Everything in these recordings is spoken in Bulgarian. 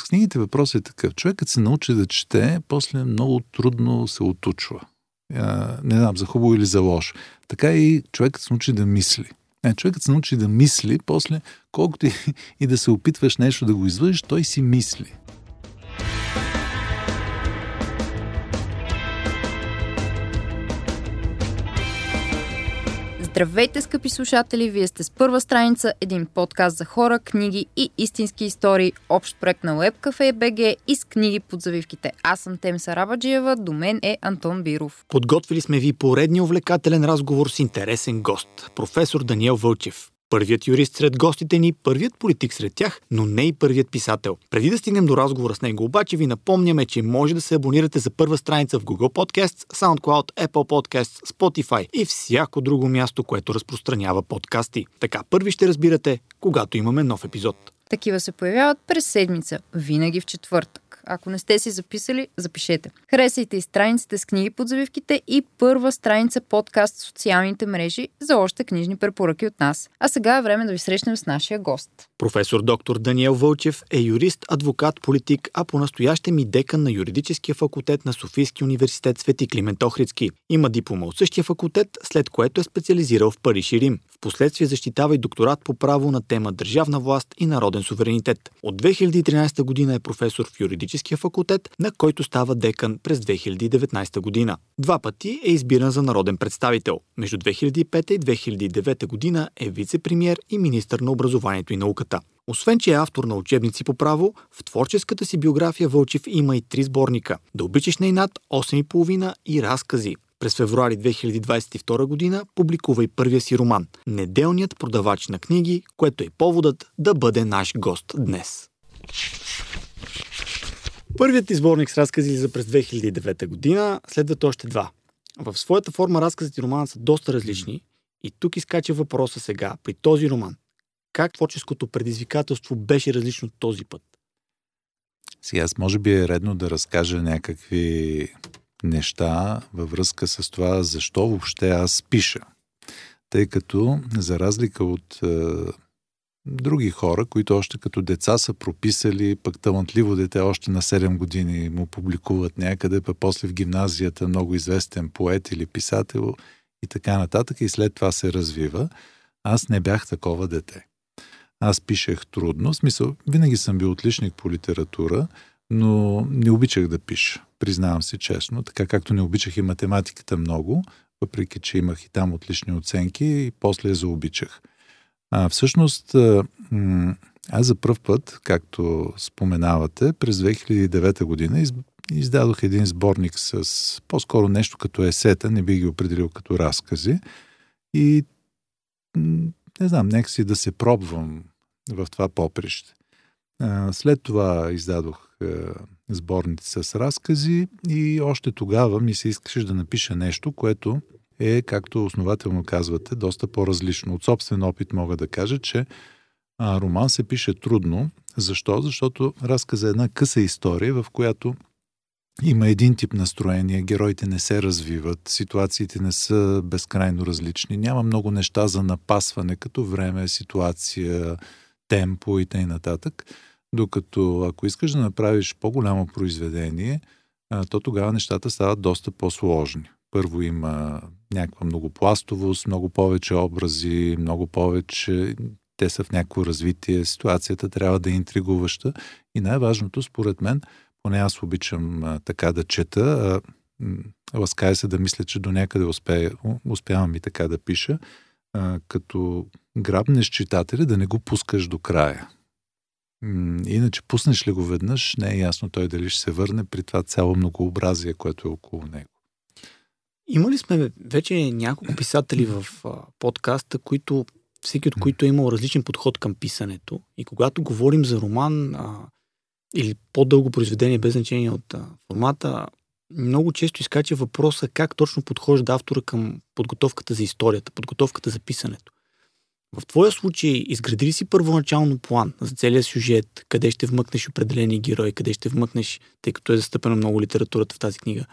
с книгите въпросът е такъв. Човекът се научи да чете, после много трудно се отучва. Не знам, за хубаво или за лошо. Така и човекът се научи да мисли. Не, човекът се научи да мисли, после колкото и, и да се опитваш нещо да го извършиш, той си мисли. Здравейте, скъпи слушатели! Вие сте с първа страница, един подкаст за хора, книги и истински истории, общ проект на WebCafe BG и с книги под завивките. Аз съм Тем Сарабаджиева, до мен е Антон Биров. Подготвили сме ви поредния увлекателен разговор с интересен гост, професор Даниел Вълчев. Първият юрист сред гостите ни, първият политик сред тях, но не и първият писател. Преди да стигнем до разговора с него, обаче ви напомняме, че може да се абонирате за първа страница в Google Podcasts, SoundCloud, Apple Podcasts, Spotify и всяко друго място, което разпространява подкасти. Така първи ще разбирате, когато имаме нов епизод. Такива се появяват през седмица, винаги в четвъртък. Ако не сте си записали, запишете. Харесайте и страниците с книги под завивките и първа страница подкаст в социалните мрежи за още книжни препоръки от нас. А сега е време да ви срещнем с нашия гост. Професор доктор Даниел Вълчев е юрист, адвокат, политик, а по настояще ми декан на юридическия факултет на Софийски университет Свети Климент Охридски. Има диплома от същия факултет, след което е специализирал в Париж и Рим. Впоследствие защитава и докторат по право на тема държавна власт и народен суверенитет. От 2013 година е професор в юридическия факултет, на който става декан през 2019 година. Два пъти е избиран за народен представител. Между 2005 и 2009 година е вице-премьер и министър на образованието и науката. Освен, че е автор на учебници по право, в творческата си биография Вълчев има и три сборника «Да обичаш на инат», «8,5» и «Разкази». През февруари 2022 година публикува и първия си роман «Неделният продавач на книги», което е поводът да бъде наш гост днес. Първият изборник с разкази за през 2009 година, следват още два. В своята форма разказите и романа са доста различни и тук изкача въпроса сега, при този роман. Как творческото предизвикателство беше различно този път? Сега, аз може би е редно да разкажа някакви неща във връзка с това, защо въобще аз пиша. Тъй като, за разлика от е, други хора, които още като деца са прописали, пък талантливо дете още на 7 години му публикуват някъде, пък после в гимназията много известен поет или писател и така нататък, и след това се развива. Аз не бях такова дете. Аз пишех трудно, в смисъл, винаги съм бил отличник по литература, но не обичах да пиша, признавам си честно, така както не обичах и математиката много, въпреки че имах и там отлични оценки и после я заобичах. А, всъщност, аз за първ път, както споменавате, през 2009 година из, издадох един сборник с по-скоро нещо като есета, не би ги определил като разкази. И не знам, нека си да се пробвам в това поприще. След това издадох сборници с разкази и още тогава ми се искаше да напиша нещо, което е, както основателно казвате, доста по-различно. От собствен опит мога да кажа, че роман се пише трудно. Защо? Защото разказа е една къса история, в която има един тип настроение, героите не се развиват, ситуациите не са безкрайно различни, няма много неща за напасване, като време, ситуация, темпо и т.н. Докато ако искаш да направиш по-голямо произведение, то тогава нещата стават доста по-сложни. Първо има някаква многопластовост, много повече образи, много повече те са в някакво развитие, ситуацията трябва да е интригуваща и най-важното, според мен, поне аз обичам а, така да чета, а, лаская се да мисля, че до някъде успе, успявам и така да пиша, а, като грабнеш читателя, да не го пускаш до края. Иначе пуснеш ли го веднъж, не е ясно той дали ще се върне при това цяло многообразие, което е около него. Има ли сме вече няколко писатели в а, подкаста, които, всеки от които е имал различен подход към писането и когато говорим за роман а, или по-дълго произведение без значение от а, формата, много често изкача въпроса как точно подхожда автора към подготовката за историята, подготовката за писането. В твоя случай, изгради ли си първоначално план за целият сюжет, къде ще вмъкнеш определени герои, къде ще вмъкнеш, тъй като е застъпена много литературата в тази книга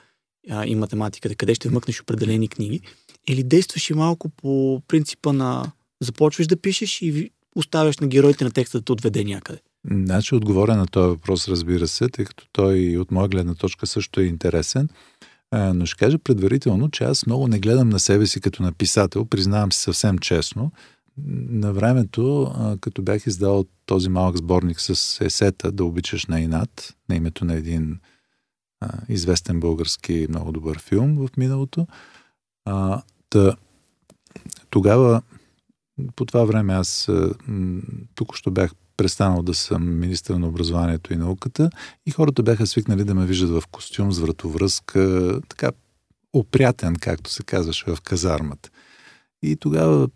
а, и математиката, къде ще вмъкнеш определени книги, или действаш и малко по принципа на започваш да пишеш и оставяш на героите на текста да отведе някъде? Значи отговоря на този въпрос, разбира се, тъй като той от моя гледна точка също е интересен. А, но ще кажа предварително, че аз много не гледам на себе си като написател, признавам си съвсем честно. На времето, като бях издал този малък сборник с есета Да обичаш на инат, на името на един известен български много добър филм в миналото, тогава по това време аз тук що бях престанал да съм министър на образованието и науката и хората бяха свикнали да ме виждат в костюм с вратовръзка, така опрятен, както се казваше в казармата. И тогава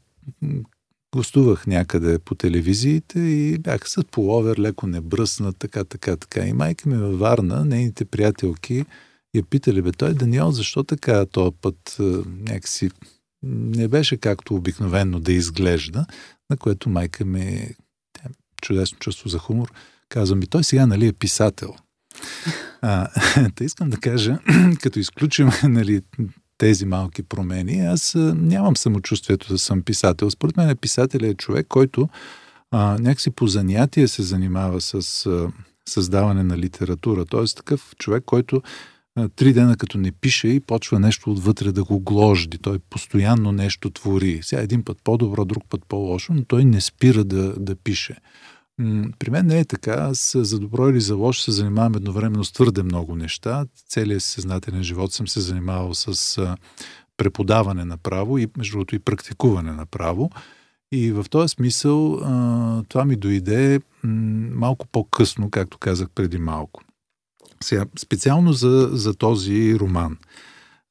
гостувах някъде по телевизиите и бях с половер, леко не бръсна, така, така, така. И майка ми във Варна, нейните приятелки я питали, бе, той Даниел, защо така този път някакси не беше както обикновено да изглежда, на което майка ми, чудесно чувство за хумор, казва ми, той сега нали е писател. А, та искам да кажа, като изключим нали, тези малки промени, аз нямам самочувствието да съм писател. Според мен писател е човек, който а, някакси по занятие се занимава с а, създаване на литература. Тоест такъв човек, който три дена като не пише и почва нещо отвътре да го гложди. Той постоянно нещо твори. Сега един път по-добро, друг път по-лошо, но той не спира да, да пише. При мен не е така. Аз за добро или за лошо се занимавам едновременно с твърде много неща. Целият съзнателен живот съм се занимавал с преподаване на право и, между другото, и практикуване на право. И в този смисъл това ми дойде малко по-късно, както казах преди малко. Сега, специално за, за този роман.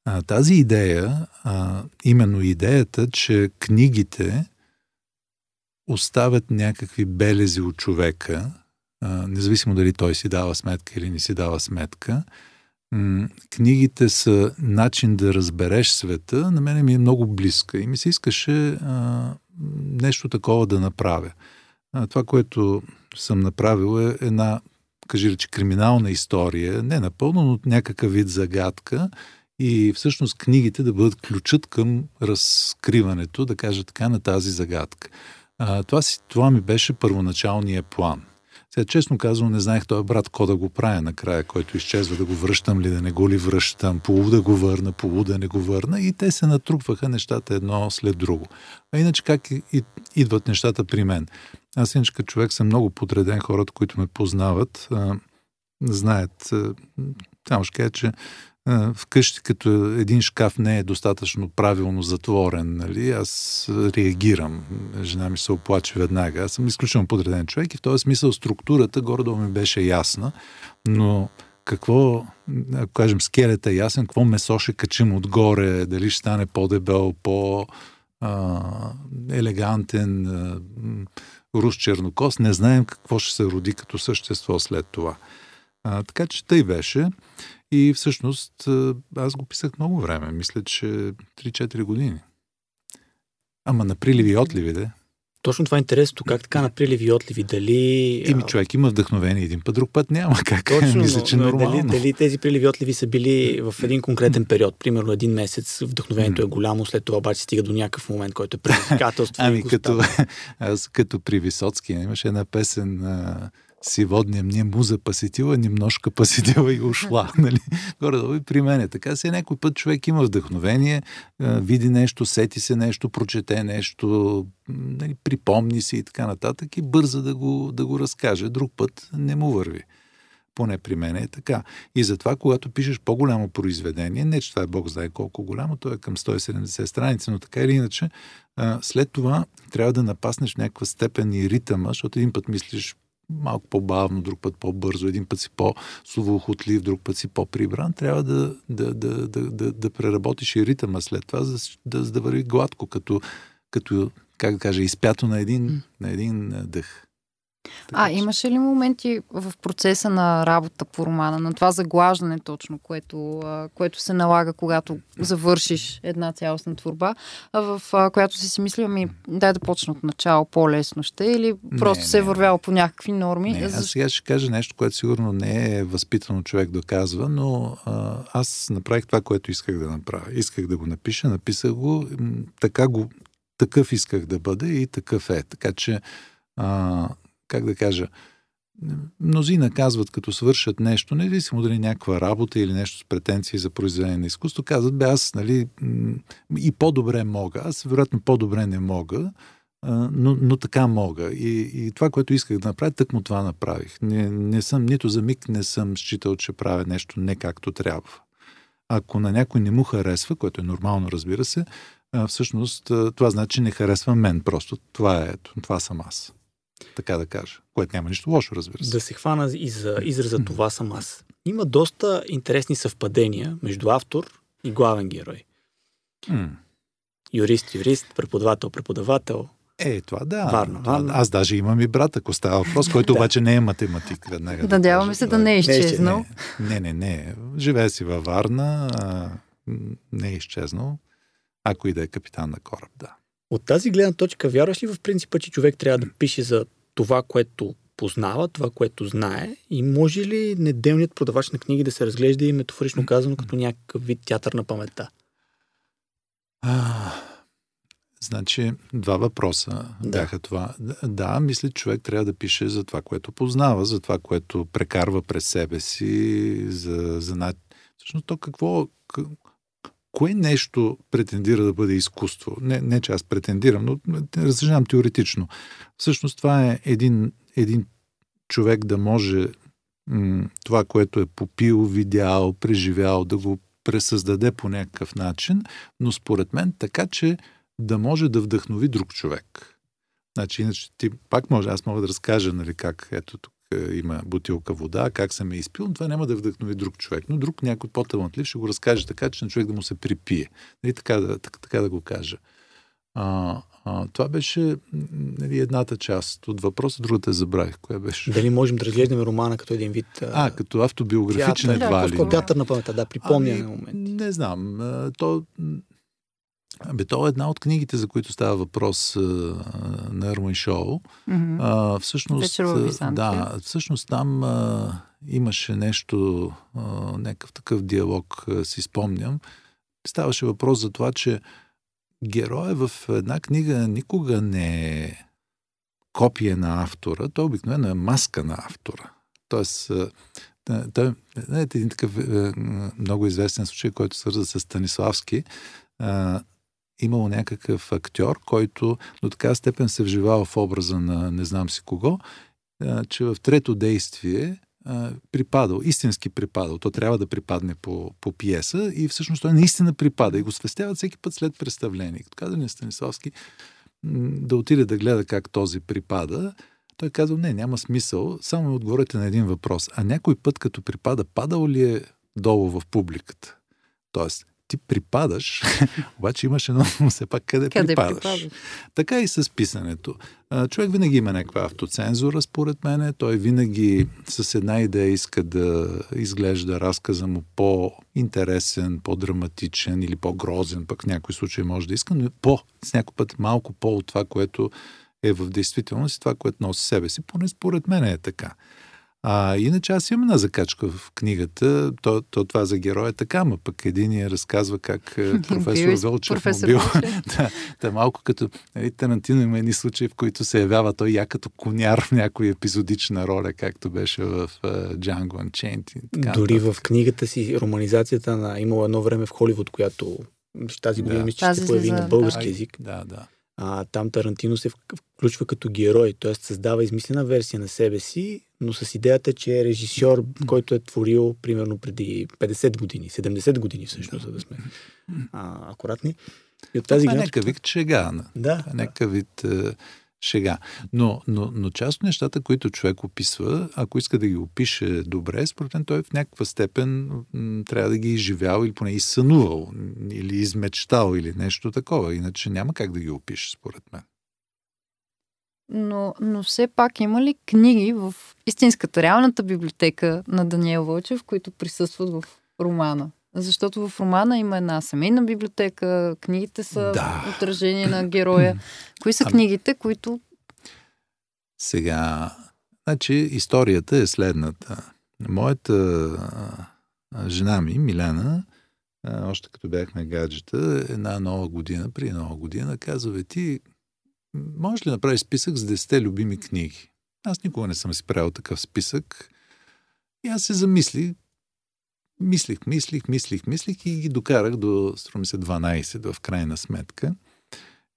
А, тази идея, а, именно идеята, че книгите оставят някакви белези от човека, а, независимо дали той си дава сметка или не си дава сметка, м- книгите са начин да разбереш света, на мен ми е много близка и ми се искаше а, нещо такова да направя. А, това, което съм направил е една кажи речи, криминална история, не напълно, но някакъв вид загадка и всъщност книгите да бъдат ключът към разкриването, да кажа така, на тази загадка. А, това, си, това ми беше първоначалният план. Сега, честно казвам, не знаех този брат ко да го правя накрая, който изчезва да го връщам ли, да не го ли връщам, полу да го върна, полу да не го върна и те се натрупваха нещата едно след друго. А иначе как идват нещата при мен? Аз иначе като човек съм много подреден, хората, които ме познават, знаят. Само ще кажа, че вкъщи, като един шкаф не е достатъчно правилно затворен, нали, аз реагирам. Жена ми се оплаче веднага. Аз съм изключително подреден човек и в този смисъл структурата горе-долу ми беше ясна, но какво, ако кажем скелета е ясен, какво месо ще качим отгоре, дали ще стане по-дебел, по-елегантен, рус чернокос, не знаем какво ще се роди като същество след това. А, така че тъй беше. И всъщност аз го писах много време. Мисля, че 3-4 години. Ама на приливи и отливи, да. Точно това е интересно. Как така на приливи и отливи? Дали... Ими човек има вдъхновение един път, друг път няма. Как? Точно, Мисля, че но, нормално. Дали, дали тези приливи и отливи са били в един конкретен период? Примерно един месец вдъхновението е голямо, след това обаче стига до някакъв момент, който е предизвикателство. ами като, аз като при Висоцки имаше една песен си водния мне муза посетила, немножко посетила и ушла. Нали? Горе-долу и при мен. Така се някой път човек има вдъхновение, види нещо, сети се нещо, прочете нещо, нали, припомни си и така нататък и бърза да го, да го разкаже. Друг път не му върви. Поне при мен е така. И затова, когато пишеш по-голямо произведение, не че това е Бог знае колко голямо, то е към 170 страници, но така или иначе, след това трябва да напаснеш някаква степен и ритъма, защото един път мислиш малко по-бавно, друг път по-бързо, един път си по-словоохотлив, друг път си по-прибран, трябва да, да, да, да, да, да преработиш и ритъма след това, за да, да, върви гладко, като, като как да кажа, изпято на един, на един дъх. Така, а, че... имаше ли моменти в процеса на работа по романа, на това заглаждане точно, което, което се налага, когато завършиш една цялостна творба, в която си си мислила, ми, дай да почна от начало, по-лесно ще, или просто не, се е вървяло по някакви норми? Не, аз сега ще кажа нещо, което сигурно не е възпитано човек да казва, но а, аз направих това, което исках да направя. Исках да го напиша, написах го, така го, такъв исках да бъде и такъв е. Така че а, как да кажа, мнозина казват, като свършат нещо, независимо дали някаква работа или нещо с претенции за произведение на изкуство, казват, бе, аз, нали, и по-добре мога. Аз, вероятно, по-добре не мога, но, но така мога. И, и това, което исках да направя, так му това направих. Не, не съм, нито за миг не съм считал, че правя нещо не както трябва. Ако на някой не му харесва, което е нормално, разбира се, всъщност това значи не харесва мен. Просто това е, това съм аз. Така да кажа. Което няма нищо лошо, разбира се. Да се хвана и за израза това съм аз. Има доста интересни съвпадения между автор и главен герой. Юрист, юрист, преподавател, преподавател. Е, това да. Варна, варна. Аз даже имам и брат, ако става въпрос, който обаче не е математик. Надяваме се да не е изчезнал. Не, не, не. Живее си във Варна, не е изчезнал, ако и да е капитан на кораб, да. От тази гледна точка, вярваш ли в принципа, че човек трябва да пише за това, което познава, това, което знае и може ли неделният продавач на книги да се разглежда и метафорично казано като някакъв вид театър на паметта? А, значи, два въпроса да. бяха това. Да, мисля, човек трябва да пише за това, което познава, за това, което прекарва през себе си, за, за Всъщност, то какво, кое нещо претендира да бъде изкуство? Не, не че аз претендирам, но разсъждавам теоретично. Всъщност това е един, един човек да може м- това, което е попил, видял, преживял, да го пресъздаде по някакъв начин, но според мен така, че да може да вдъхнови друг човек. Значи, иначе ти пак може, аз мога да разкажа, нали, как ето тук има бутилка вода, как съм е изпил, това няма да вдъхнови друг човек. Но друг някой по-талантлив ще го разкаже така, че на човек да му се припие. Нали, така, да, така, така да го кажа. А, а, това беше нали, едната част от въпроса, другата забравих. Коя беше? Дали можем да разглеждаме романа като един вид... А, а като автобиографичен театър, едва ли? Да, театър на паметта, да, припомня ами, момент. Не знам. То, Бе, то е една от книгите, за които става въпрос а, на Ермин Шоу. Mm-hmm. А, всъщност, да, всъщност там а, имаше нещо, а, някакъв такъв диалог, а, си спомням. Ставаше въпрос за това, че героя в една книга никога не е копие на автора, той обикновено е маска на автора. Тоест, той, знаете, един такъв много известен случай, който свърза с Станиславски, имало някакъв актьор, който до така степен се вживава в образа на не знам си кого, че в трето действие припадал, истински припадал. То трябва да припадне по, по пиеса и всъщност той наистина припада и го свестяват всеки път след представление. Като каза на Станиславски да отиде да гледа как този припада, той казал, не, няма смисъл, само ми отговорете на един въпрос. А някой път, като припада, падал ли е долу в публиката? Тоест, ти припадаш, обаче имаш едно, все пак къде, къде припадаш. припадаш. Така и с писането. Човек винаги има някаква автоцензура, според мен. Той винаги с една идея иска да изглежда разказа му по-интересен, по-драматичен или по-грозен, пък в някой случай може да иска, но по, с някой път малко по от това, което е в действителност и това, което носи себе си. Поне според мен е така. А иначе аз имам една закачка в книгата. То, то това за героя е така, ма пък един я разказва как е, професор Велчев професор му бил. да, да, малко като нали, Тарантино има едни случаи, в които се явява той я като коняр в някоя епизодична роля, както беше в uh, Django Unchained. Дори в книгата си романизацията на имало едно време в Холивуд, която тази година да. мисля, че се появи на български да. язик. Да, да. А, там Тарантино се включва като герой, т.е. създава измислена версия на себе си, но с идеята, че е режисьор, който е творил примерно преди 50 години, 70 години всъщност, за да сме а, акуратни. И от тази Това е някакъв вид шега. Да. Е някакъв вид е, шега. Но, но, но част от нещата, които човек описва, ако иска да ги опише добре, според мен той в някаква степен трябва да ги е изживял или поне изсънувал, или измечтал, или нещо такова. Иначе няма как да ги опише, според мен. Но, но все пак има ли книги в истинската, реалната библиотека на Даниел Вълчев, които присъстват в романа? Защото в романа има една семейна библиотека, книгите са да. отражение на героя. Кои са а... книгите, които... Сега, значи историята е следната. Моята жена ми, Милена, още като бяхме гаджета, една нова година, при нова година, казва, ти можеш ли направиш списък с 10 любими книги? Аз никога не съм си правил такъв списък. И аз се замислих, мислих, мислих, мислих, мислих и ги докарах до, струва се, 12 в крайна сметка.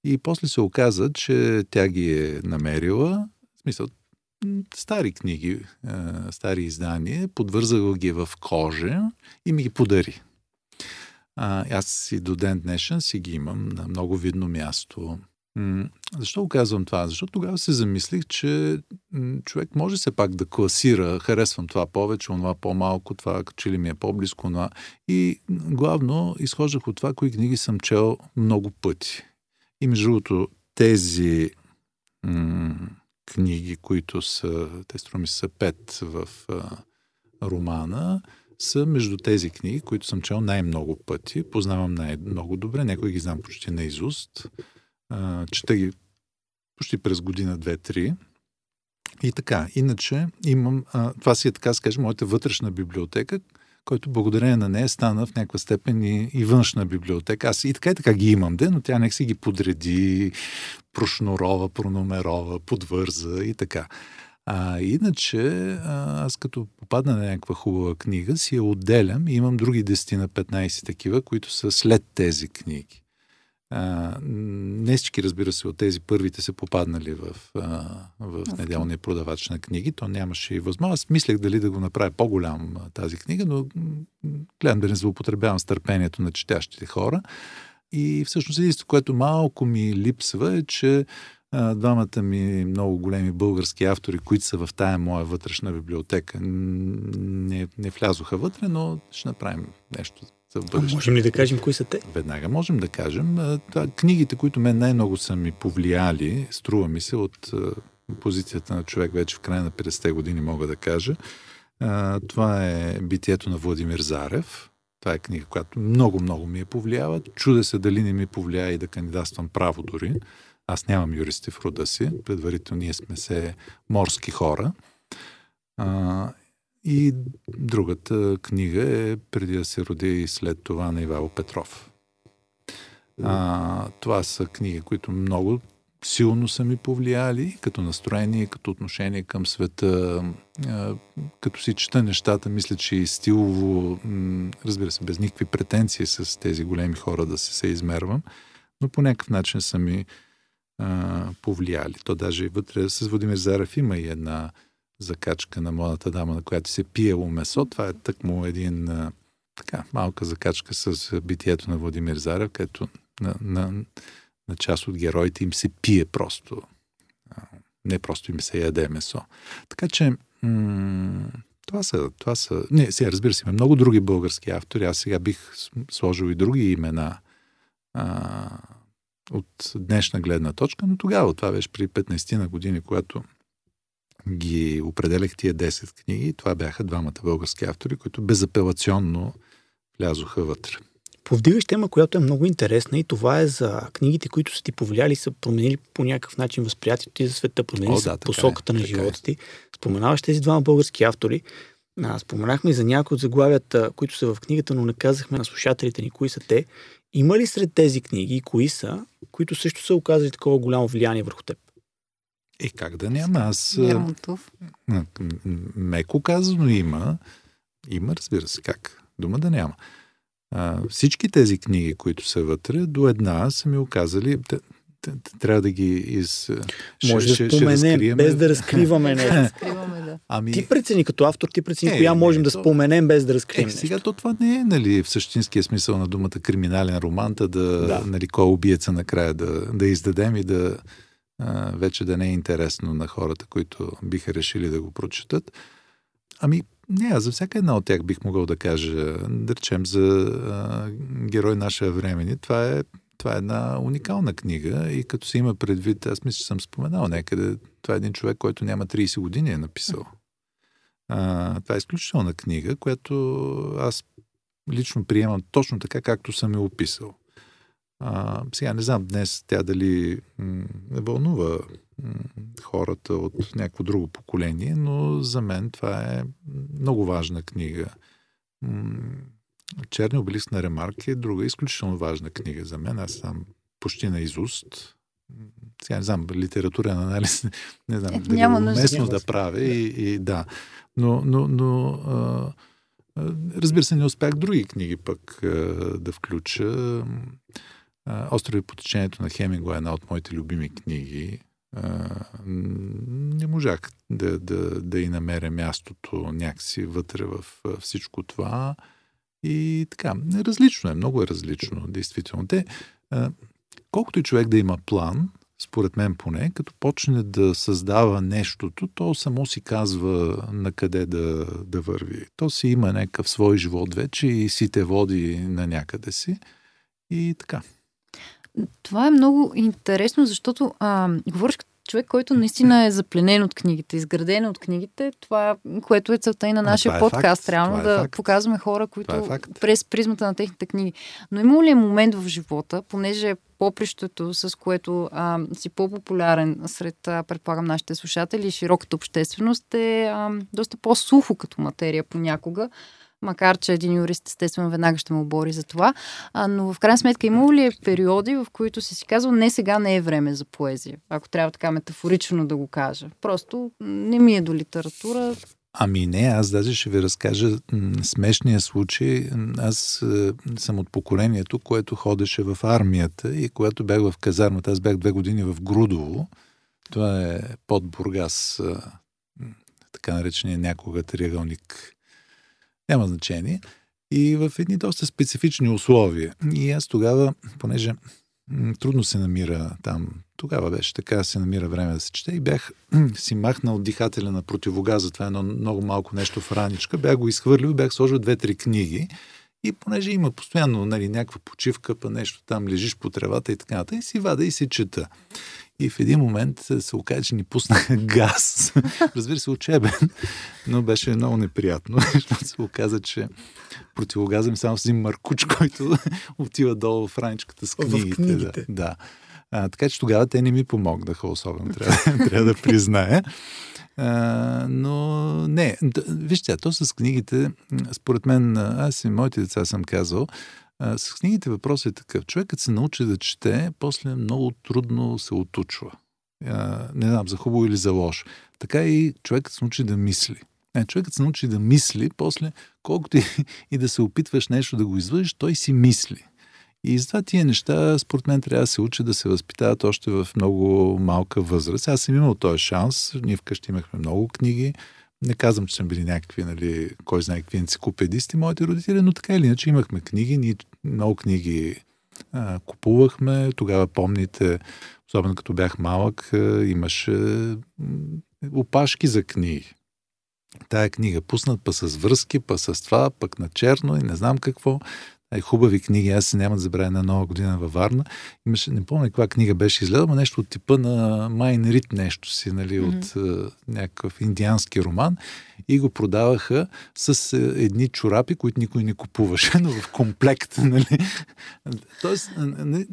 И после се оказа, че тя ги е намерила, в смисъл, стари книги, стари издания, подвързала ги в кожа и ми ги подари. А, аз и до ден днешен си ги имам на много видно място. Защо го казвам това? Защото тогава се замислих, че човек може се пак да класира, харесвам това повече, онова по-малко, това че ли ми е по-близко, това. И главно изхождах от това, кои книги съм чел много пъти. И между другото, тези м- книги, които са, те струми са пет в а, романа, са между тези книги, които съм чел най-много пъти, познавам най-много добре, някои ги знам почти наизуст, а, чета ги почти през година, две-три. И така, иначе имам, а, това си е така, скажем, моята вътрешна библиотека, който благодарение на нея стана в някаква степен и, и външна библиотека. Аз и така и така ги имам, де, но тя нека си ги подреди, прошнурова, пронумерова, подвърза и така. А иначе, аз като попадна на някаква хубава книга, си я отделям и имам други 10 на 15 такива, които са след тези книги. А, не всички, разбира се, от тези първите са попаднали в, а, в неделния продавач на книги. То нямаше и възможност. Аз мислех дали да го направя по-голям тази книга, но гледам да не злоупотребявам с търпението на четящите хора. И всъщност единството, което малко ми липсва е, че а, двамата ми много големи български автори, които са в тая моя вътрешна библиотека, не, не влязоха вътре, но ще направим нещо за бъдеще. можем ли да кажем кои са те? Веднага можем да кажем. Книгите, които мен най-много са ми повлияли, струва ми се от позицията на човек вече в края на 50-те години, мога да кажа. Това е Битието на Владимир Зарев. Това е книга, която много-много ми е повлияла. Чуда се дали не ми повлия и да кандидатствам право дори. Аз нямам юристи в рода си. Предварително ние сме се морски хора. И другата книга е преди да се роди и след това на Ивайло Петров. А, това са книги, които много силно са ми повлияли, като настроение, като отношение към света, като си чета нещата, мисля, че и стилово, разбира се, без никакви претенции с тези големи хора да се, се измервам, но по някакъв начин са ми а, повлияли. То даже вътре с Владимир Зарев има и една закачка на младата дама, на която се пиело месо. Това е тъкмо един а, така, малка закачка с битието на Владимир Зарев, където на, на, на част от героите им се пие просто. А, не просто им се яде месо. Така че м- това са, това са... Не, сега разбира се, има много други български автори. Аз сега бих сложил и други имена а, от днешна гледна точка, но тогава, това беше при 15 на години, когато ги определях тия 10 книги. Това бяха двамата български автори, които безапелационно влязоха вътре. Повдигаш тема, която е много интересна и това е за книгите, които са ти повлияли, са променили по някакъв начин възприятието ти за света, променили О, да, са посоката е, на е. живота ти. Споменаваш тези двама български автори. А, споменахме и за някои от заглавията, които са в книгата, но не казахме на слушателите ни кои са те. Има ли сред тези книги, кои са, които също са оказали такова голямо влияние върху теб? Е, как да няма? Аз... Меко казано има. Има, разбира се, как. Дума да няма. А, всички тези книги, които са вътре, до една са ми оказали... Трябва да ги из... Може ще, да споменем, ще без да разкриваме нещо. Ами... Ти прецени като автор, ти прецени е, коя можем не, да то... споменем без да разкрием. Е, сега то това не е нали, в същинския смисъл на думата криминален роман, да, да. нали, кой убиеца накрая да, да издадем и да, вече да не е интересно на хората, които биха решили да го прочетат. Ами, не, за всяка една от тях бих могъл да кажа, да речем за а, герой нашия времени. Това е, това е една уникална книга и като се има предвид, аз мисля, че съм споменал някъде, това е един човек, който няма 30 години е написал. А, това е изключителна книга, която аз лично приемам точно така, както съм я описал. А, сега не знам днес тя дали м- вълнува м- хората от някакво друго поколение, но за мен това е много важна книга. М- Черни обелиск на Ремарк е друга изключително важна книга за мен. Аз съм почти на изуст сега не знам, литературен анализ, не знам, Е, дали няма уместно да правя и, и да. Но, но, но а, разбира се, не успях други книги пък а, да включа. Острови по течението на Хеминго е една от моите любими книги. Не можах да, да, да и намеря мястото някакси вътре в всичко това. И така, различно е, много е различно, действително. Те, колкото и човек да има план, според мен поне, като почне да създава нещото, то само си казва на къде да, да върви. То си има някакъв свой живот вече и си те води на някъде си. И така. Това е много интересно, защото а, говориш като човек, който наистина е запленен от книгите, изграден от книгите. Това, което е целта и на нашия това е подкаст, факт. реално Това е да факт. показваме хора, които Това е факт. през призмата на техните книги. Но има ли е момент в живота, понеже попрището, с което а, си по-популярен сред, а, предполагам, нашите слушатели и широката общественост е а, доста по-сухо като материя понякога, макар че един юрист естествено веднага ще му обори за това. А, но в крайна сметка имало ли е периоди, в които си си казвал, не сега не е време за поезия, ако трябва така метафорично да го кажа. Просто не ми е до литература. Ами не, аз даже ще ви разкажа смешния случай. Аз е, съм от поколението, което ходеше в армията и когато бях в казармата, аз бях две години в Грудово. Това е под Бургас, е, така наречения някога триъгълник. Няма значение. И в едни доста специфични условия. И аз тогава, понеже трудно се намира там, тогава беше така, се намира време да се чете и бях си махнал дихателя на противогаза, това е едно много малко нещо в раничка, бях го изхвърлил и бях сложил две-три книги. И понеже има постоянно нали, някаква почивка, па нещо там, лежиш по тревата и така нататък, и си вада и си чета. И в един момент се оказа, че ни пуснаха газ. Разбира се, учебен, но беше много неприятно, защото се оказа, че противогаза ми само с един маркуч, който отива долу в раничката с В книгите. книгите. Да, да. А, така че тогава те не ми помогнаха особено, трябва, трябва да призная. А, но не, вижте, то с книгите, според мен, аз и моите деца съм казал, а, с книгите въпросът е такъв. Човек, като се научи да чете, после много трудно се отучва. А, не знам, за хубаво или за лошо. Така и човекът се научи да мисли. Не, човекът се научи да мисли, после колкото и, и да се опитваш нещо да го извършиш, той си мисли. И затова тия неща, според мен, трябва да се учат да се възпитават още в много малка възраст. Аз съм имал този шанс. Ние вкъщи имахме много книги. Не казвам, че съм били някакви, нали, кой знае какви енциклопедисти, моите родители, но така или иначе имахме книги. Ние много книги а, купувахме. Тогава, помните, особено като бях малък, а, имаше опашки за книги. Тая книга пуснат па с връзки, па с това, пък на черно и не знам какво. Хубави книги. Аз се няма да забравя на нова година във Варна. Имаше, не помня каква книга беше изгледала, но нещо от типа на Майн Рид нещо си, нали, mm-hmm. от е, някакъв индиански роман. И го продаваха с е, едни чорапи, които никой не купуваше, но в комплект, нали. Тоест, не,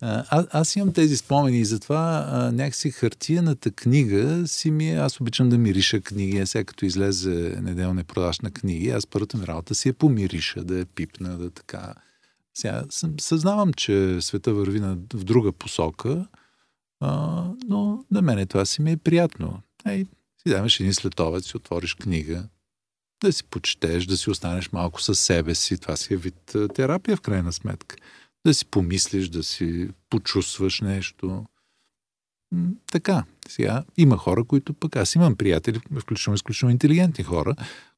а, аз имам тези спомени и затова а, някакси хартияната книга си ми е, аз обичам да мириша книги, а сега като излезе неделна продаж на книги, аз първата ми работа си е помириша, да я пипна, да така. Сега съм, съзнавам, че света върви на, в друга посока, а, но на мене това си ми е приятно. Ей, си вземеш един следовец, си отвориш книга, да си почетеш, да си останеш малко със себе си. Това си е вид терапия в крайна сметка да си помислиш, да си почувстваш нещо. Така, сега има хора, които пък, аз имам приятели, включително изключително интелигентни хора,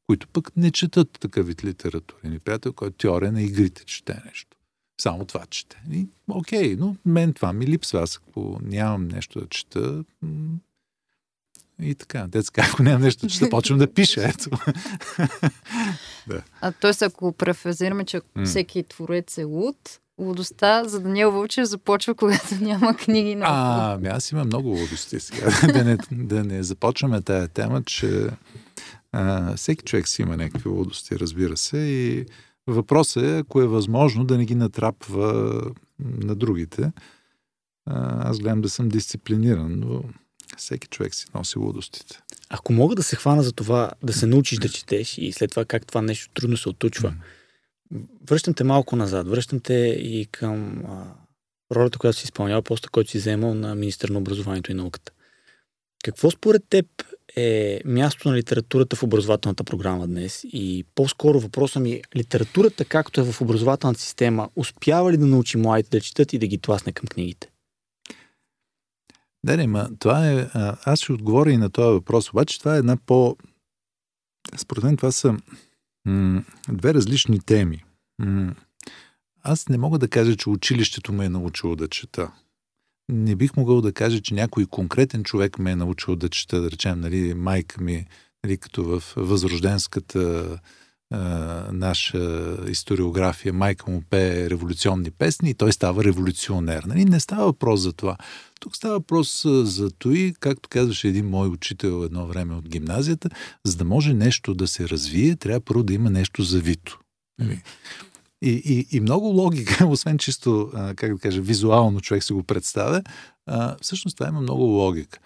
които пък не четат такъв вид литература. Ни приятел, който теория на игрите чете нещо. Само това чете. И, окей, но мен това ми липсва. Аз ако нямам нещо да чета, и така, детска, ако нямам нещо да чета, почвам да пиша. Ето. А т.е. ако префразираме, че всеки творец е луд, лудостта за Даниел Вълчев започва, когато няма книги на А, ами аз имам много лудости сега. да, не, да не започваме тая тема, че а, всеки човек си има някакви лудости, разбира се. И въпросът е, ако е възможно, да не ги натрапва на другите. А, аз гледам да съм дисциплиниран, но всеки човек си носи лудостите. Ако мога да се хвана за това да се научиш да четеш и след това как това нещо трудно се отучва, връщам те малко назад, връщам те и към а, ролята, която си изпълнява, поста, който си вземал на министър на образованието и науката. Какво според теб е място на литературата в образователната програма днес? И по-скоро въпросът ми е, литературата, както е в образователната система, успява ли да научи младите да четат и да ги тласне към книгите? Не, не, ма, това е... Аз ще отговоря и на този въпрос, обаче това е една по... Според мен това са две различни теми. Аз не мога да кажа, че училището ме е научило да чета. Не бих могъл да кажа, че някой конкретен човек ме е научил да чета, да речем, нали, майка ми, нали, като в възрожденската наша историография, майка му пее революционни песни и той става революционер. Нали? Не става въпрос за това. Тук става въпрос за той, както казваше един мой учител едно време от гимназията, за да може нещо да се развие, трябва първо да има нещо завито. Нали? И, и, и много логика, освен чисто, как да кажа, визуално човек си го представя, всъщност това има много логика.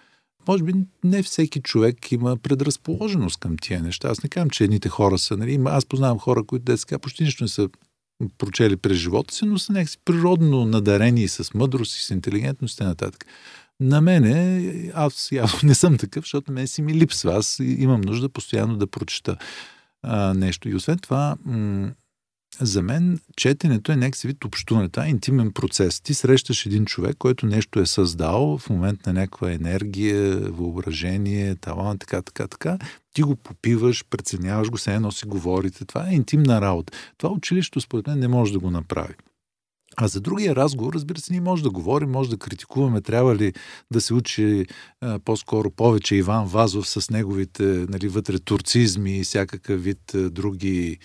Може би не всеки човек има предразположеност към тия неща. Аз не казвам, че едните хора са, нали, аз познавам хора, които деца почти нищо не са прочели през живота си, но са някакси природно надарени с мъдрост и с интелигентност и нататък. На мене, аз явно не съм такъв, защото мен си ми липсва. Аз имам нужда постоянно да прочета а, нещо. И освен това, м- за мен четенето е някакси вид общуване. Това е интимен процес. Ти срещаш един човек, който нещо е създал в момент на някаква енергия, въображение, талант, така, така, така. Ти го попиваш, преценяваш го, се едно си говорите. Това е интимна работа. Това училището, според мен, не може да го направи. А за другия разговор, разбира се, ние може да говорим, може да критикуваме, трябва ли да се учи а, по-скоро повече Иван Вазов с неговите нали, вътре турцизми и всякакъв вид а, други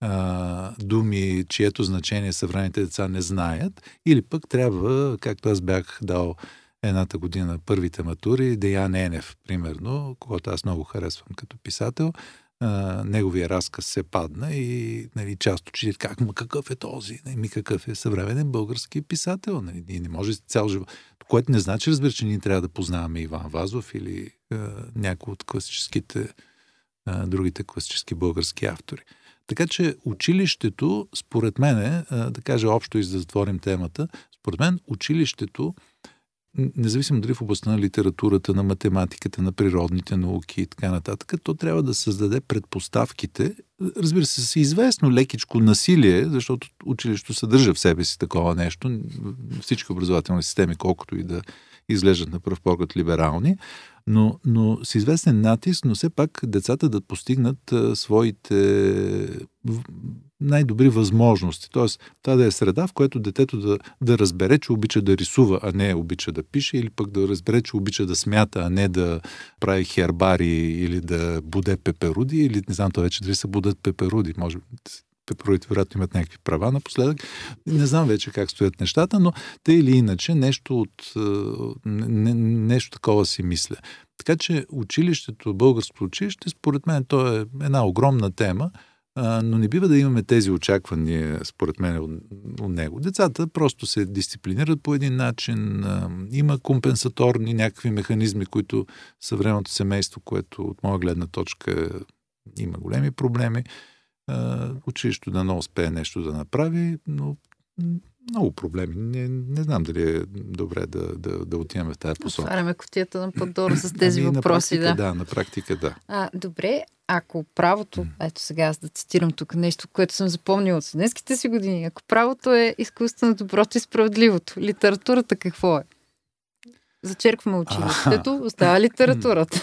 а, думи, чието значение съвременните деца не знаят, или пък трябва, както аз бях дал едната година първите матури, Деян Енев, примерно, когато аз много харесвам като писател, а, неговия разказ се падна и нали, част от как, ма какъв е този? Нали, ми какъв е съвременен български писател? Нали, ние не може цял живот. Което не значи, разбира, че ние трябва да познаваме Иван Вазов или а, някой от класическите, а, другите класически български автори. Така че училището, според мен, да кажа общо и да затворим темата, според мен училището, независимо дали в областта на литературата, на математиката, на природните науки и така нататък, то трябва да създаде предпоставките, разбира се, с известно лекичко насилие, защото училището съдържа в себе си такова нещо, всички образователни системи, колкото и да изглеждат на пръв поглед либерални, но, но с известен натиск, но все пак децата да постигнат своите най-добри възможности. Тоест, това да е среда, в която детето да, да разбере, че обича да рисува, а не обича да пише, или пък да разбере, че обича да смята, а не да прави хербари или да буде пеперуди, или не знам това вече дали се будат пеперуди. Може пеперудите вероятно имат някакви права напоследък. Не знам вече как стоят нещата, но те или иначе нещо от не, нещо такова си мисля. Така че училището, българското училище, според мен, то е една огромна тема, но не бива да имаме тези очаквания, според мен, от, него. Децата просто се дисциплинират по един начин, има компенсаторни някакви механизми, които съвременното семейство, което от моя гледна точка има големи проблеми, училището да не успее нещо да направи, но много проблеми. Не, не знам дали е добре да, да, да отиваме в тази посока. Отваряме котията на Пандора с тези ами, въпроси. На практика, да. да, на практика да. А, добре, ако правото, ето сега аз да цитирам тук нещо, което съм запомнила от студентските си години, ако правото е изкуство на доброто и справедливото, литературата какво е? Зачеркваме училището, остава литературата.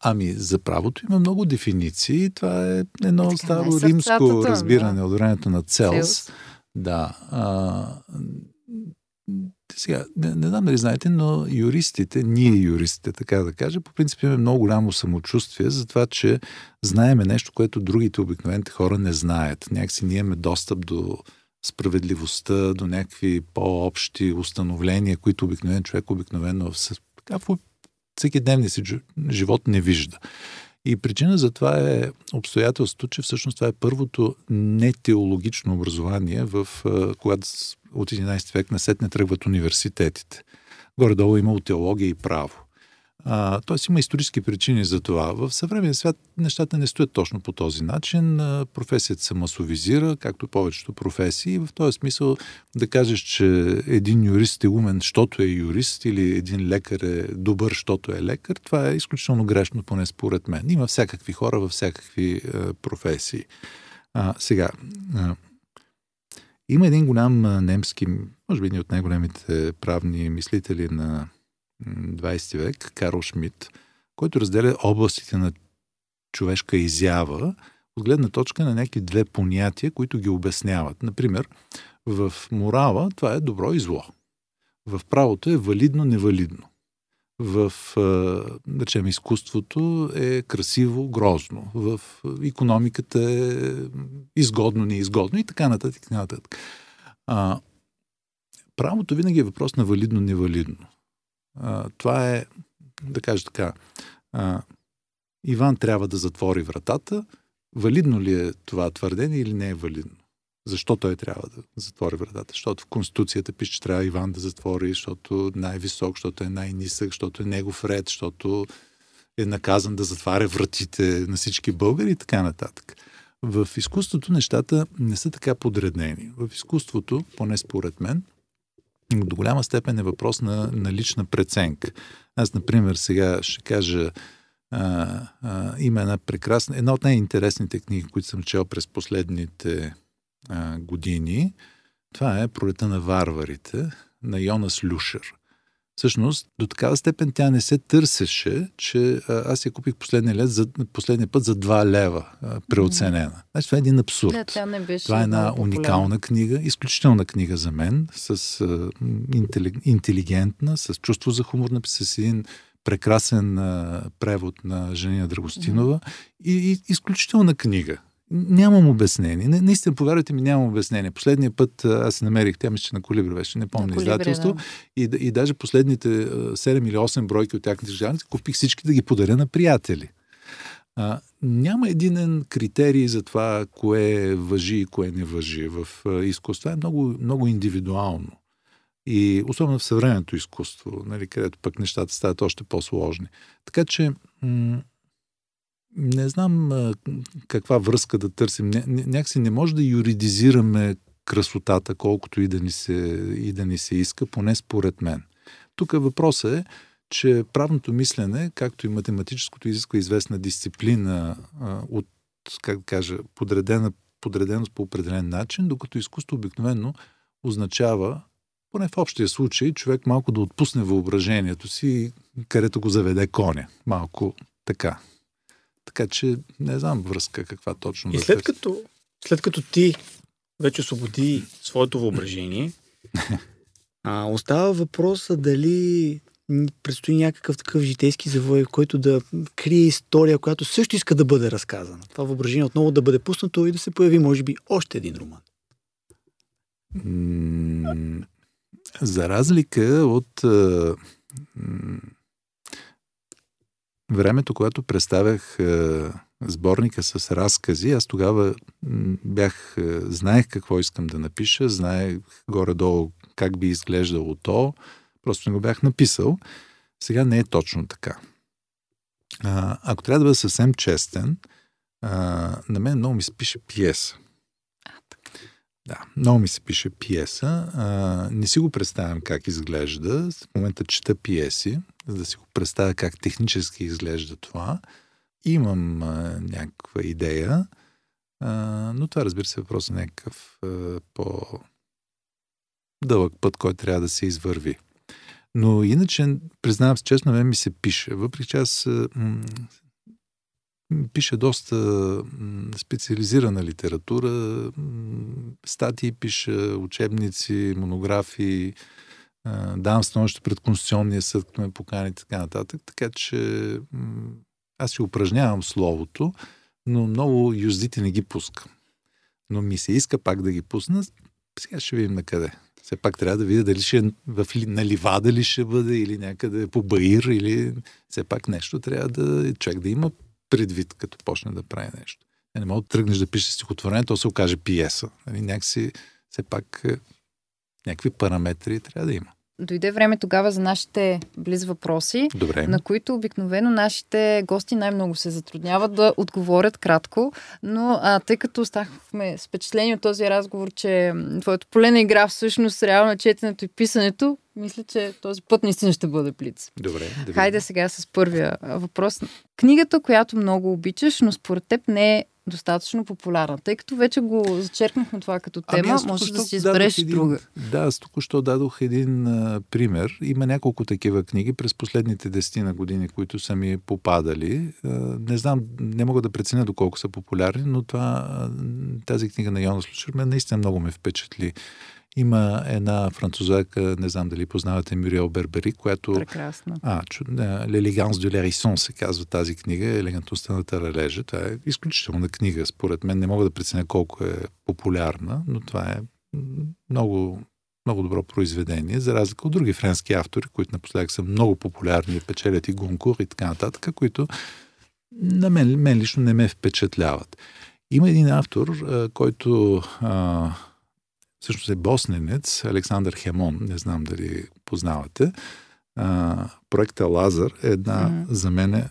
Ами, за правото има много дефиниции. Това е едно така, старо римско разбиране да. от времето на Целс. Целс. Да. А, сега, не, не знам дали знаете, но юристите, ние юристите, така да кажа, по принцип имаме много голямо самочувствие за това, че знаеме нещо, което другите обикновените хора не знаят. Някакси ние имаме достъп до справедливостта, до някакви по-общи установления, които обикновен човек обикновено в, така, в всеки дневния си живот не вижда. И причина за това е обстоятелството, че всъщност това е първото нетеологично образование, в, когато от 11 век насетне тръгват университетите. Горе-долу имало теология и право. Тоест има исторически причини за това. В съвременния свят нещата не стоят точно по този начин. Професията се масовизира, както повечето професии. В този смисъл да кажеш, че един юрист е умен, защото е юрист, или един лекар е добър, защото е лекар, това е изключително грешно, поне според мен. Има всякакви хора във всякакви а, професии. А, сега, а, има един голям немски, може би един от най-големите правни мислители на 20 век, Карл Шмидт, който разделя областите на човешка изява от гледна точка на някакви две понятия, които ги обясняват. Например, в морала това е добро и зло. В правото е валидно-невалидно. В, да речем, изкуството е красиво, грозно. В економиката е изгодно, неизгодно и така нататък. така нататък. А, правото винаги е въпрос на валидно-невалидно. Това е, да кажа така, а, Иван трябва да затвори вратата. Валидно ли е това твърдение или не е валидно? Защо той трябва да затвори вратата? Защото в Конституцията пише, че трябва Иван да затвори, защото е най-висок, защото е най-нисък, защото е негов ред, защото е наказан да затваря вратите на всички българи и така нататък. В изкуството нещата не са така подредени. В изкуството, поне според мен, до голяма степен е въпрос на, на лична преценка. Аз, например, сега ще кажа, а, а, има една прекрасна, една от най-интересните книги, които съм чел през последните а, години. Това е Пролета на варварите на Йонас Люшер. Всъщност, до такава степен тя не се търсеше, че аз я купих последния, лет за, последния път за 2 лева преоценена. Значи това е един абсурд. Да, тя не беше това е една уникална книга, изключителна книга за мен, с а, интелигентна, с чувство за хумор, с един прекрасен а, превод на Женина Драгостинова mm-hmm. и, и изключителна книга. Нямам обяснение. Не, наистина, повярвайте ми, нямам обяснение. Последния път аз се намерих, тя мисля, че на Колибри беше, не помня издателство. Да. И, и даже последните 7 или 8 бройки от тяхните журналисти купих всички да ги подаря на приятели. А, няма единен критерий за това, кое въжи и кое не въжи в изкуство. Това е много, много индивидуално. И особено в съвременното изкуство, нали, където пък нещата стават още по-сложни. Така че м- не знам каква връзка да търсим. Ня, някакси не може да юридизираме красотата, колкото и да ни се, и да ни се иска, поне според мен. Тук въпросът е, че правното мислене, както и математическото, изисква известна дисциплина от, как да кажа, подредена, подреденост по определен начин, докато изкуство обикновено означава, поне в общия случай, човек малко да отпусне въображението си, където го заведе коня. Малко така. Така че не знам връзка каква точно. И след като, след като ти вече освободи своето въображение, а, остава въпроса дали предстои някакъв такъв житейски завой, който да крие история, която също иска да бъде разказана. Това въображение отново да бъде пуснато и да се появи, може би, още един роман. За разлика от времето, когато представях е, сборника с разкази, аз тогава бях, е, знаех какво искам да напиша, знаех горе-долу как би изглеждало то, просто не го бях написал. Сега не е точно така. А, ако трябва да бъда съвсем честен, а, на мен много ми се пише пиеса. Да, много ми се пише пиеса. А, не си го представям как изглежда. В момента чета пиеси, за да си го представя как технически изглежда това. Имам а, някаква идея, а, но това разбира се е въпрос на някакъв а, по дълъг път, който трябва да се извърви. Но иначе, признавам се честно, мен ми се пише. Въпреки че аз м- пише доста специализирана литература, статии пише, учебници, монографии, давам становище пред Конституционния съд, като ме покани и така нататък. Така че аз си упражнявам словото, но много юздите не ги пускам. Но ми се иска пак да ги пусна. Сега ще видим на къде. Все пак трябва да видя дали ще е в, на ливада ли ще бъде или някъде по Баир или все пак нещо трябва да човек да има предвид, като почне да прави нещо. Не, не мога да тръгнеш да пишеш стихотворение, то се окаже пиеса. Нали, някакси, все пак, е, някакви параметри трябва да има. Дойде време тогава за нашите близ въпроси, Добре. на които обикновено нашите гости най-много се затрудняват да отговорят кратко, но а, тъй като останахме с впечатление от този разговор, че твоето поле на игра всъщност реално е четенето и писането, мисля, че този път наистина ще бъде блиц. Добре. Да Хайде сега с първия въпрос. Книгата, която много обичаш, но според теб не е достатъчно популярна. Тъй като вече го зачеркнахме това като тема, ами може да си избереш един, друга. Да, аз току-що дадох един а, пример. Има няколко такива книги през последните десетина години, които са ми попадали. А, не знам, не мога да преценя доколко са популярни, но това, а, тази книга на Йонас Лучер наистина много ме впечатли. Има една французака, не знам дали познавате Мюриел Бербери, която... Прекрасно. А, L'élégance de l'hérisson се казва тази книга, Елегантността на таралежа. Това е изключителна книга. Според мен не мога да преценя колко е популярна, но това е много, много добро произведение, за разлика от други френски автори, които напоследък са много популярни, печелят и Гонкур и така нататък, които на мен, мен лично не ме впечатляват. Има един автор, който а, всъщност е босненец, Александър Хемон, не знам дали познавате. А, проекта Лазар е една, mm-hmm. за мен, е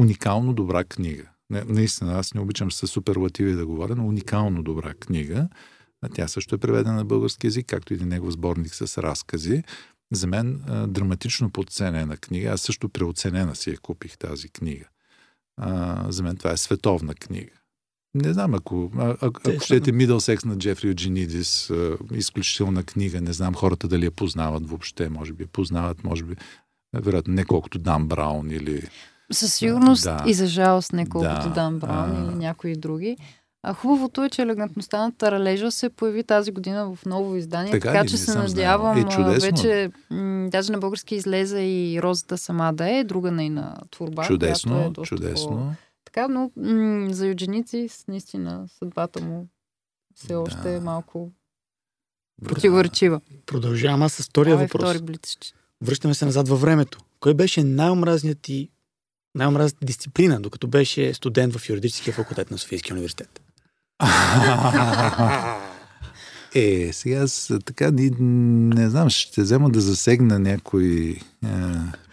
уникално добра книга. Не, наистина, аз не обичам с суперлативи да говоря, но уникално добра книга. А тя също е преведена на български язик, както и негов сборник с разкази. За мен а, драматично подценена книга. Аз също преоценена си я купих тази книга. А, за мен това е световна книга. Не знам, ако, а, ако, ако щете Middlesex на Джефри Оджинидис, изключителна книга, не знам хората дали я познават въобще, може би познават, може би, вероятно не колкото Дан Браун или... Със сигурност да. и за жалост не колкото да, Дан Браун а... или някои други. А хубавото е, че елегантността на Таралежа се появи тази година в ново издание, така, така ли, че се надявам е, вече, м- даже на български излезе и Розата сама да е, друга нейна творба. Чудесно, е чудесно. По така, но м- за юдженици наистина съдбата му все да. още е малко противоречива. Продължаваме с втория Давай въпрос. Втори блицич. Връщаме се назад във времето. Кой беше най-омразният ти най-омразната дисциплина, докато беше студент в юридическия факултет на Софийския университет? Е, сега аз така не, не знам, ще взема да засегна някой е,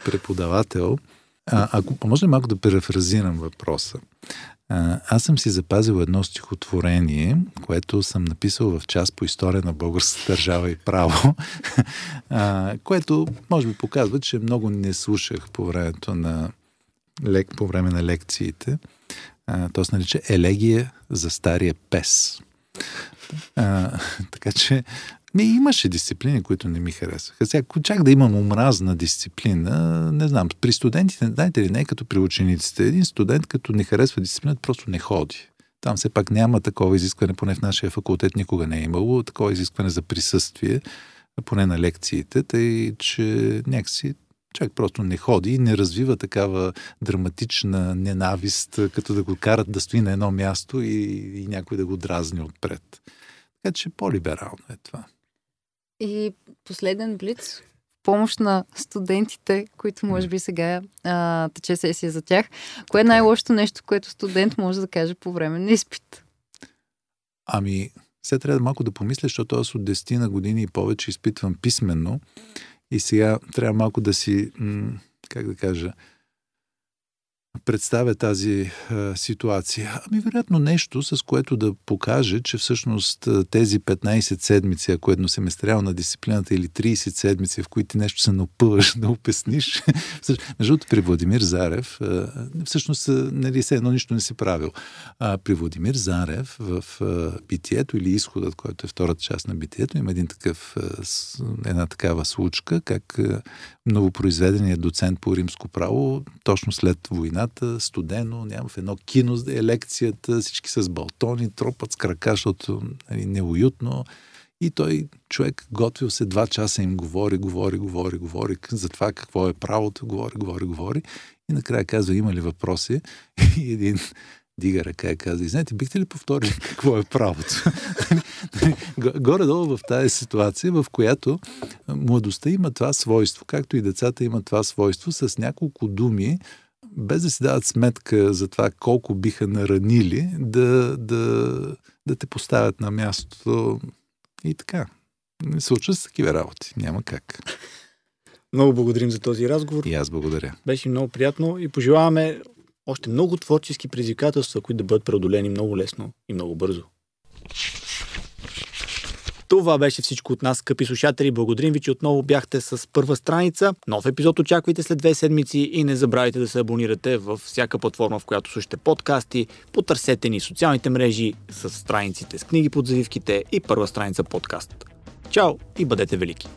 преподавател. А, ако може малко да префразирам въпроса. А, аз съм си запазил едно стихотворение, което съм написал в част по история на българската държава и право, а, което може би показва, че много не слушах по времето на лек, по време на лекциите. То се нарича Елегия за стария пес. А, така че ми, имаше дисциплини, които не ми харесваха. Сега, ако чак да имам омразна дисциплина, не знам, при студентите, знаете ли, не е като при учениците. Един студент, като не харесва дисциплината, просто не ходи. Там все пак няма такова изискване, поне в нашия факултет никога не е имало, такова изискване за присъствие, поне на лекциите, тъй че някакси човек просто не ходи и не развива такава драматична ненавист, като да го карат да стои на едно място и, и някой да го дразни отпред. Така че по-либерално е това. И последен блиц, помощ на студентите, които може би сега а, тече сесия за тях. Кое е най-лошото нещо, което студент може да каже по време на изпит? Ами, сега трябва малко да помисля, защото аз от 10 на години и повече изпитвам писменно и сега трябва малко да си, м- как да кажа, представя тази а, ситуация? Ами, вероятно нещо, с което да покаже, че всъщност тези 15 седмици, ако на дисциплината или 30 седмици, в които нещо се напъваш да опесниш, между другото при Владимир Зарев, а, всъщност нали, се едно нищо не си правил. А, при Владимир Зарев в а, битието или изходът, който е втората част на битието, има един такъв, а, една такава случка, как а, новопроизведеният доцент по римско право, точно след война, войната, студено, няма в едно кино е лекцията, всички с балтони, тропат с крака, защото нали, неуютно. И той, човек, готвил се два часа им говори, говори, говори, говори за това какво е правото, говори, говори, говори. И накрая казва, има ли въпроси? И един дига ръка и каза, знаете, бихте ли повторили какво е правото? Горе-долу в тази ситуация, в която младостта има това свойство, както и децата имат това свойство, с няколко думи без да си дават сметка за това колко биха наранили, да, да, да те поставят на мястото и така. Не се учат с такива работи. Няма как. Много благодарим за този разговор. И аз благодаря. Беше много приятно и пожелаваме още много творчески предизвикателства, които да бъдат преодолени много лесно и много бързо. Това беше всичко от нас, скъпи слушатели. Благодарим ви, че отново бяхте с първа страница. Нов епизод очаквайте след две седмици и не забравяйте да се абонирате в всяка платформа, в която слушате подкасти. Потърсете ни социалните мрежи с страниците с книги под завивките и първа страница подкаст. Чао и бъдете велики!